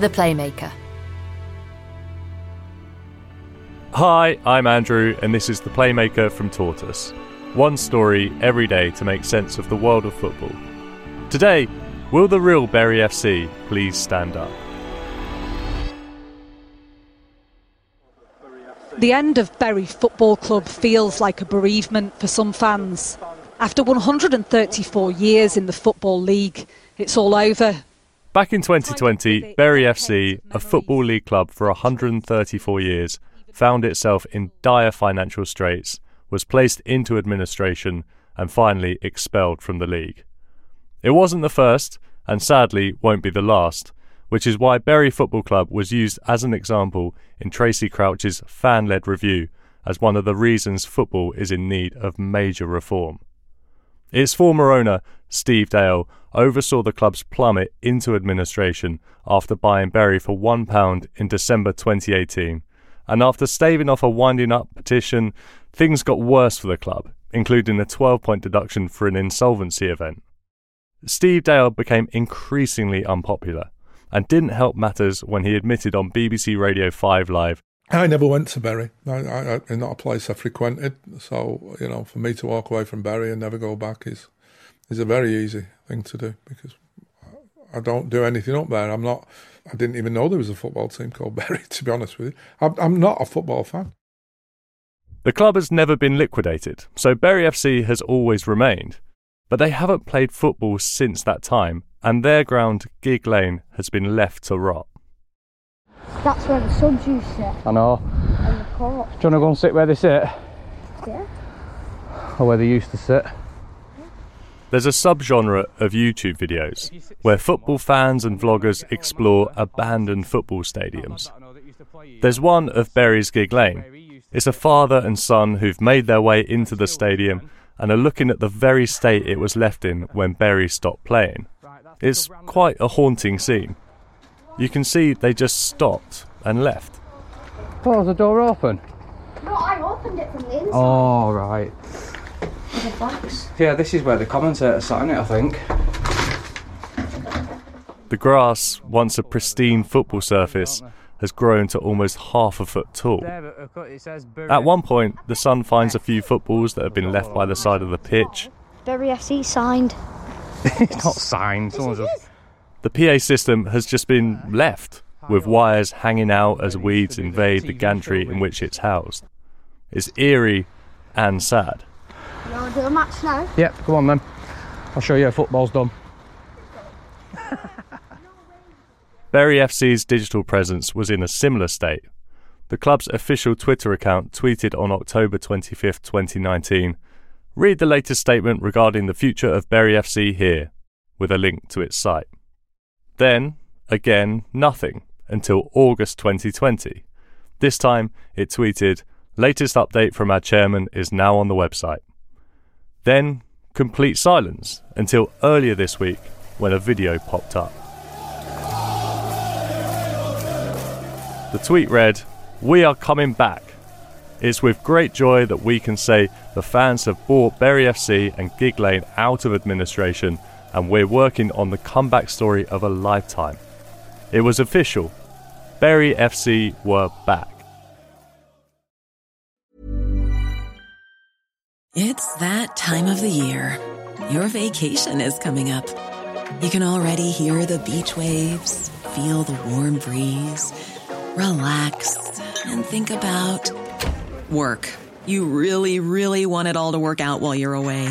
The Playmaker. Hi, I'm Andrew, and this is The Playmaker from Tortoise. One story every day to make sense of the world of football. Today, will the real Bury FC please stand up? The end of Bury Football Club feels like a bereavement for some fans. After 134 years in the Football League, it's all over. Back in 2020, Bury FC, a Football League club for 134 years, found itself in dire financial straits, was placed into administration, and finally expelled from the league. It wasn't the first, and sadly won't be the last, which is why Bury Football Club was used as an example in Tracy Crouch's fan led review as one of the reasons football is in need of major reform. Its former owner, Steve Dale, oversaw the club's plummet into administration after buying Bury for £1 in December 2018. And after staving off a winding up petition, things got worse for the club, including a 12 point deduction for an insolvency event. Steve Dale became increasingly unpopular and didn't help matters when he admitted on BBC Radio 5 Live I never went to Bury. I, I, I, not a place I frequented. So you know, for me to walk away from Bury and never go back is is a very easy thing to do because I don't do anything up there. I'm not. I didn't even know there was a football team called Bury. To be honest with you, I'm, I'm not a football fan. The club has never been liquidated, so Bury FC has always remained. But they haven't played football since that time, and their ground, Gigg Lane, has been left to rot. That's where the subs used to sit. I know. On the court. Do you want to go and sit where they sit? Yeah. Or where they used to sit? There's a subgenre of YouTube videos where football fans and vloggers explore abandoned football stadiums. There's one of Bury's Gigg Lane. It's a father and son who've made their way into the stadium and are looking at the very state it was left in when Bury stopped playing. It's quite a haunting scene. You can see they just stopped and left. Oh, was the door open? No, I opened it from the inside. Oh, right. With the flags. Yeah, this is where the commentator sat in it, I think. The grass, once a pristine football surface, has grown to almost half a foot tall. At one point, the son finds a few footballs that have been left by the side of the pitch. Bury FC signed. it's not signed. Someone's just... The PA system has just been left, with wires hanging out as weeds invade the gantry in which it's housed. It's eerie and sad. You want to do a match now? Yep, come on then. I'll show you how football's done. Bury FC's digital presence was in a similar state. The club's official Twitter account tweeted on October 25, 2019 Read the latest statement regarding the future of Bury FC here, with a link to its site. Then, again, nothing until August 2020. This time, it tweeted, Latest update from our chairman is now on the website. Then, complete silence until earlier this week when a video popped up. The tweet read, We are coming back. It's with great joy that we can say the fans have bought Bury FC and Gigg Lane out of administration, and we're working on the comeback story of a lifetime. It was official. Bury FC were back. It's that time of the year. Your vacation is coming up. You can already hear the beach waves, feel the warm breeze, relax, and think about work. You really, really want it all to work out while you're away.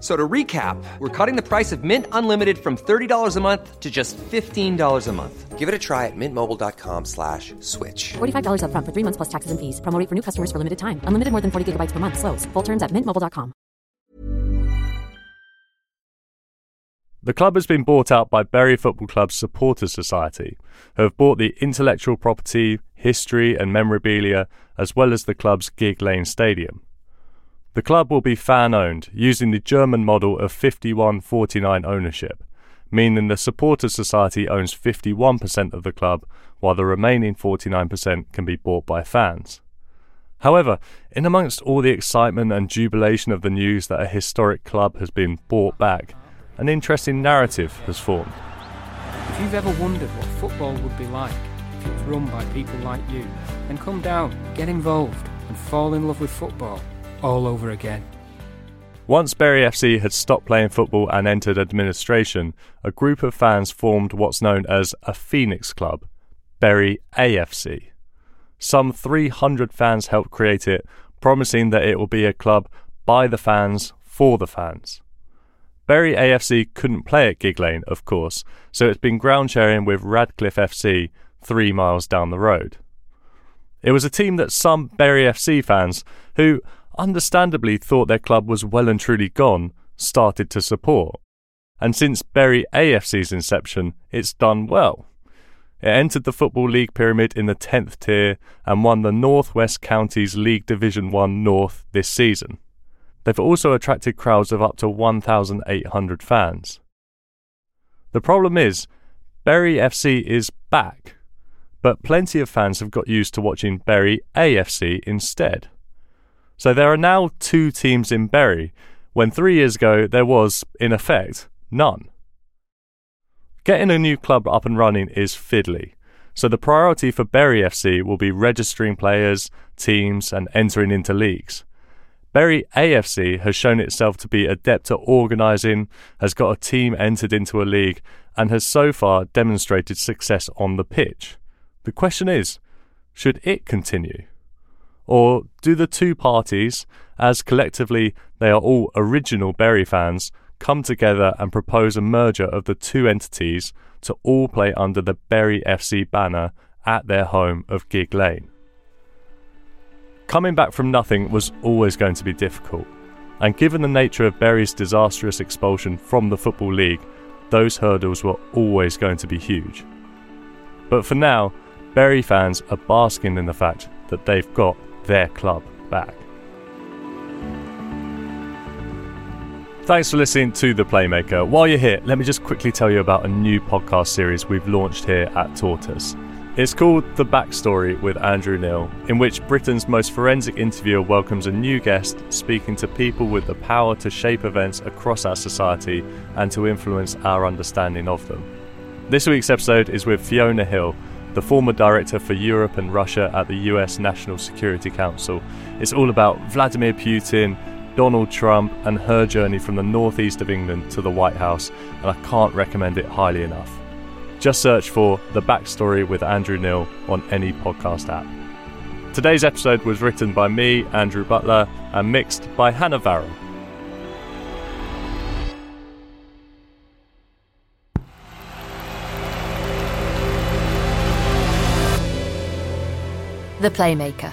F- So to recap, we're cutting the price of Mint Unlimited from $30 a month to just $15 a month. Give it a try at mintmobile.com slash switch. $45 upfront for three months plus taxes and fees. Promo rate for new customers for limited time. Unlimited more than 40 gigabytes per month. Slows. Full terms at mintmobile.com. The club has been bought out by Bury Football Club's Supporters Society, who have bought the intellectual property, history, and memorabilia, as well as the club's Gigg Lane Stadium. The club will be fan owned, using the German model of 51 49 ownership, meaning the Supporters Society owns 51% of the club, while the remaining 49% can be bought by fans. However, in amongst all the excitement and jubilation of the news that a historic club has been bought back, an interesting narrative has formed. If you've ever wondered what football would be like if it was run by people like you, then come down, get involved, and fall in love with football all over again. Once Bury FC had stopped playing football and entered administration, a group of fans formed what's known as a Phoenix Club, Bury AFC. Some 300 fans helped create it, promising that it will be a club by the fans for the fans. Bury AFC couldn't play at Gigg Lane, of course, so it's been ground sharing with Radcliffe FC three miles down the road. It was a team that some Bury FC fans, who understandably thought their club was well and truly gone, started to support. And since Bury AFC's inception, it's done well. It entered the Football League pyramid in the 10th tier and won the North West Counties League Division 1 North this season. They've also attracted crowds of up to 1,800 fans. The problem is, Bury FC is back, but plenty of fans have got used to watching Bury AFC instead. So there are now two teams in Bury, when three years ago there was, in effect, none. Getting a new club up and running is fiddly, so the priority for Bury FC will be registering players, teams, and entering into leagues. Bury AFC has shown itself to be adept at organising, has got a team entered into a league, and has so far demonstrated success on the pitch. The question is should it continue? Or do the two parties, as collectively they are all original Bury fans, come together and propose a merger of the two entities to all play under the Bury FC banner at their home of Gigg Lane? Coming back from nothing was always going to be difficult, and given the nature of Bury's disastrous expulsion from the Football League, those hurdles were always going to be huge. But for now, Bury fans are basking in the fact that they've got their club back. Thanks for listening to The Playmaker. While you're here, let me just quickly tell you about a new podcast series we've launched here at Tortoise. It's called The Backstory with Andrew Neil, in which Britain's most forensic interviewer welcomes a new guest speaking to people with the power to shape events across our society and to influence our understanding of them. This week's episode is with Fiona Hill, the former director for Europe and Russia at the US National Security Council. It's all about Vladimir Putin, Donald Trump, and her journey from the northeast of England to the White House, and I can't recommend it highly enough. Just search for The Backstory with Andrew Neil on any podcast app. Today's episode was written by me, Andrew Butler, and mixed by Hannah Varrell. The Playmaker.